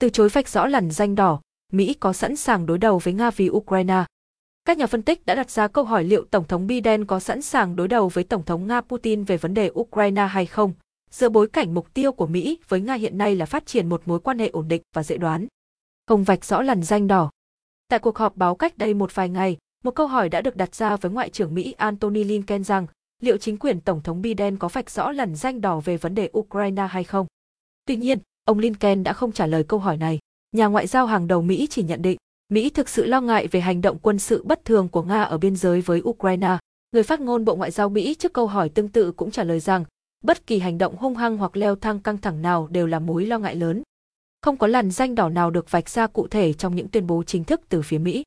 từ chối vạch rõ lằn danh đỏ, Mỹ có sẵn sàng đối đầu với Nga vì Ukraine. Các nhà phân tích đã đặt ra câu hỏi liệu Tổng thống Biden có sẵn sàng đối đầu với Tổng thống Nga Putin về vấn đề Ukraine hay không, giữa bối cảnh mục tiêu của Mỹ với Nga hiện nay là phát triển một mối quan hệ ổn định và dễ đoán. Không vạch rõ lằn danh đỏ. Tại cuộc họp báo cách đây một vài ngày, một câu hỏi đã được đặt ra với Ngoại trưởng Mỹ Antony Blinken rằng liệu chính quyền Tổng thống Biden có vạch rõ lằn danh đỏ về vấn đề Ukraine hay không. Tuy nhiên, ông Lincoln đã không trả lời câu hỏi này. Nhà ngoại giao hàng đầu Mỹ chỉ nhận định, Mỹ thực sự lo ngại về hành động quân sự bất thường của Nga ở biên giới với Ukraine. Người phát ngôn Bộ Ngoại giao Mỹ trước câu hỏi tương tự cũng trả lời rằng, bất kỳ hành động hung hăng hoặc leo thang căng thẳng nào đều là mối lo ngại lớn. Không có làn danh đỏ nào được vạch ra cụ thể trong những tuyên bố chính thức từ phía Mỹ.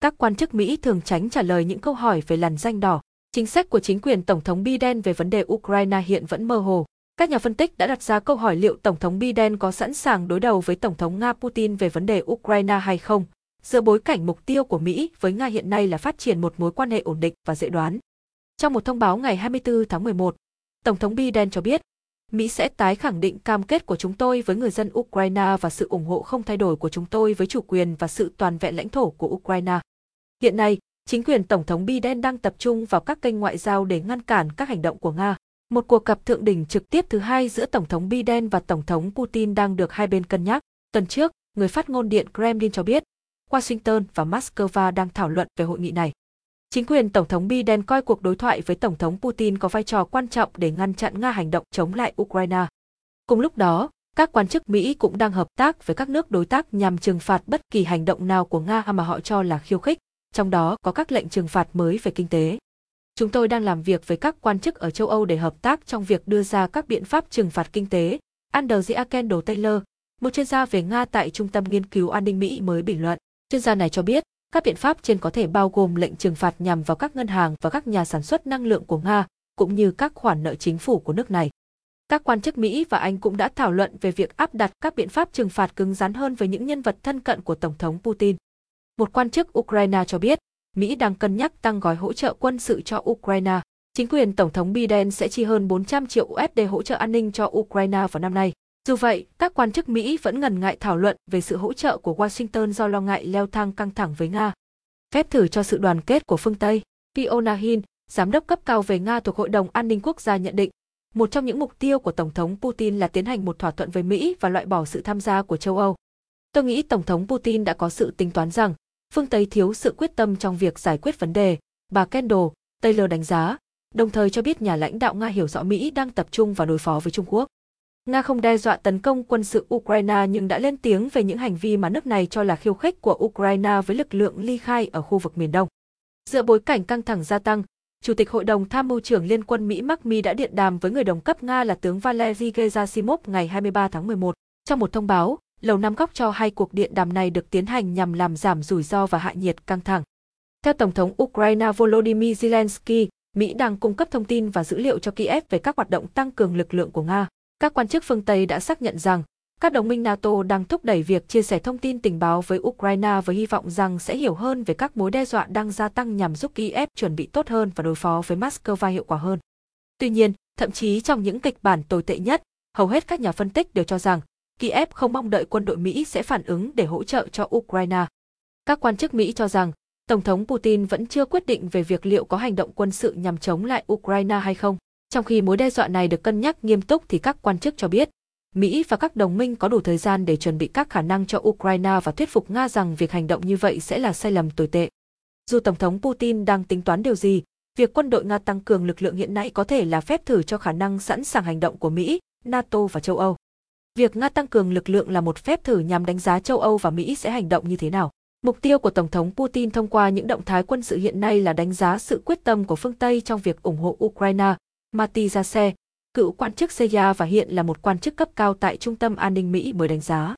Các quan chức Mỹ thường tránh trả lời những câu hỏi về làn danh đỏ. Chính sách của chính quyền Tổng thống Biden về vấn đề Ukraine hiện vẫn mơ hồ. Các nhà phân tích đã đặt ra câu hỏi liệu Tổng thống Biden có sẵn sàng đối đầu với Tổng thống Nga Putin về vấn đề Ukraine hay không, giữa bối cảnh mục tiêu của Mỹ với Nga hiện nay là phát triển một mối quan hệ ổn định và dễ đoán. Trong một thông báo ngày 24 tháng 11, Tổng thống Biden cho biết, Mỹ sẽ tái khẳng định cam kết của chúng tôi với người dân Ukraine và sự ủng hộ không thay đổi của chúng tôi với chủ quyền và sự toàn vẹn lãnh thổ của Ukraine. Hiện nay, chính quyền Tổng thống Biden đang tập trung vào các kênh ngoại giao để ngăn cản các hành động của Nga. Một cuộc gặp thượng đỉnh trực tiếp thứ hai giữa Tổng thống Biden và Tổng thống Putin đang được hai bên cân nhắc. Tuần trước, người phát ngôn Điện Kremlin cho biết, Washington và Moscow đang thảo luận về hội nghị này. Chính quyền Tổng thống Biden coi cuộc đối thoại với Tổng thống Putin có vai trò quan trọng để ngăn chặn Nga hành động chống lại Ukraine. Cùng lúc đó, các quan chức Mỹ cũng đang hợp tác với các nước đối tác nhằm trừng phạt bất kỳ hành động nào của Nga mà họ cho là khiêu khích, trong đó có các lệnh trừng phạt mới về kinh tế. Chúng tôi đang làm việc với các quan chức ở châu Âu để hợp tác trong việc đưa ra các biện pháp trừng phạt kinh tế, Andrzej Kendall Taylor, một chuyên gia về Nga tại Trung tâm Nghiên cứu An ninh Mỹ mới bình luận. Chuyên gia này cho biết, các biện pháp trên có thể bao gồm lệnh trừng phạt nhằm vào các ngân hàng và các nhà sản xuất năng lượng của Nga, cũng như các khoản nợ chính phủ của nước này. Các quan chức Mỹ và Anh cũng đã thảo luận về việc áp đặt các biện pháp trừng phạt cứng rắn hơn với những nhân vật thân cận của Tổng thống Putin. Một quan chức Ukraine cho biết, Mỹ đang cân nhắc tăng gói hỗ trợ quân sự cho Ukraine. Chính quyền Tổng thống Biden sẽ chi hơn 400 triệu USD hỗ trợ an ninh cho Ukraine vào năm nay. Dù vậy, các quan chức Mỹ vẫn ngần ngại thảo luận về sự hỗ trợ của Washington do lo ngại leo thang căng thẳng với Nga. Phép thử cho sự đoàn kết của phương Tây, Fiona Hill, giám đốc cấp cao về Nga thuộc Hội đồng An ninh Quốc gia nhận định, một trong những mục tiêu của Tổng thống Putin là tiến hành một thỏa thuận với Mỹ và loại bỏ sự tham gia của châu Âu. Tôi nghĩ Tổng thống Putin đã có sự tính toán rằng phương Tây thiếu sự quyết tâm trong việc giải quyết vấn đề, bà Kendall, Taylor đánh giá, đồng thời cho biết nhà lãnh đạo Nga hiểu rõ Mỹ đang tập trung vào đối phó với Trung Quốc. Nga không đe dọa tấn công quân sự Ukraine nhưng đã lên tiếng về những hành vi mà nước này cho là khiêu khích của Ukraine với lực lượng ly khai ở khu vực miền Đông. Dựa bối cảnh căng thẳng gia tăng, Chủ tịch Hội đồng Tham mưu trưởng Liên quân Mỹ Mark Milley đã điện đàm với người đồng cấp Nga là tướng Valery Gerasimov ngày 23 tháng 11. Trong một thông báo, Lầu Năm Góc cho hay cuộc điện đàm này được tiến hành nhằm làm giảm rủi ro và hạ nhiệt căng thẳng. Theo Tổng thống Ukraine Volodymyr Zelensky, Mỹ đang cung cấp thông tin và dữ liệu cho Kiev về các hoạt động tăng cường lực lượng của Nga. Các quan chức phương Tây đã xác nhận rằng các đồng minh NATO đang thúc đẩy việc chia sẻ thông tin tình báo với Ukraine với hy vọng rằng sẽ hiểu hơn về các mối đe dọa đang gia tăng nhằm giúp Kiev chuẩn bị tốt hơn và đối phó với Moscow hiệu quả hơn. Tuy nhiên, thậm chí trong những kịch bản tồi tệ nhất, hầu hết các nhà phân tích đều cho rằng Kiev không mong đợi quân đội Mỹ sẽ phản ứng để hỗ trợ cho Ukraine. Các quan chức Mỹ cho rằng Tổng thống Putin vẫn chưa quyết định về việc liệu có hành động quân sự nhằm chống lại Ukraine hay không. Trong khi mối đe dọa này được cân nhắc nghiêm túc thì các quan chức cho biết, Mỹ và các đồng minh có đủ thời gian để chuẩn bị các khả năng cho Ukraine và thuyết phục Nga rằng việc hành động như vậy sẽ là sai lầm tồi tệ. Dù Tổng thống Putin đang tính toán điều gì, việc quân đội Nga tăng cường lực lượng hiện nay có thể là phép thử cho khả năng sẵn sàng hành động của Mỹ, NATO và châu Âu. Việc Nga tăng cường lực lượng là một phép thử nhằm đánh giá châu Âu và Mỹ sẽ hành động như thế nào. Mục tiêu của Tổng thống Putin thông qua những động thái quân sự hiện nay là đánh giá sự quyết tâm của phương Tây trong việc ủng hộ Ukraine, Mati Jase, cựu quan chức CIA và hiện là một quan chức cấp cao tại Trung tâm An ninh Mỹ mới đánh giá.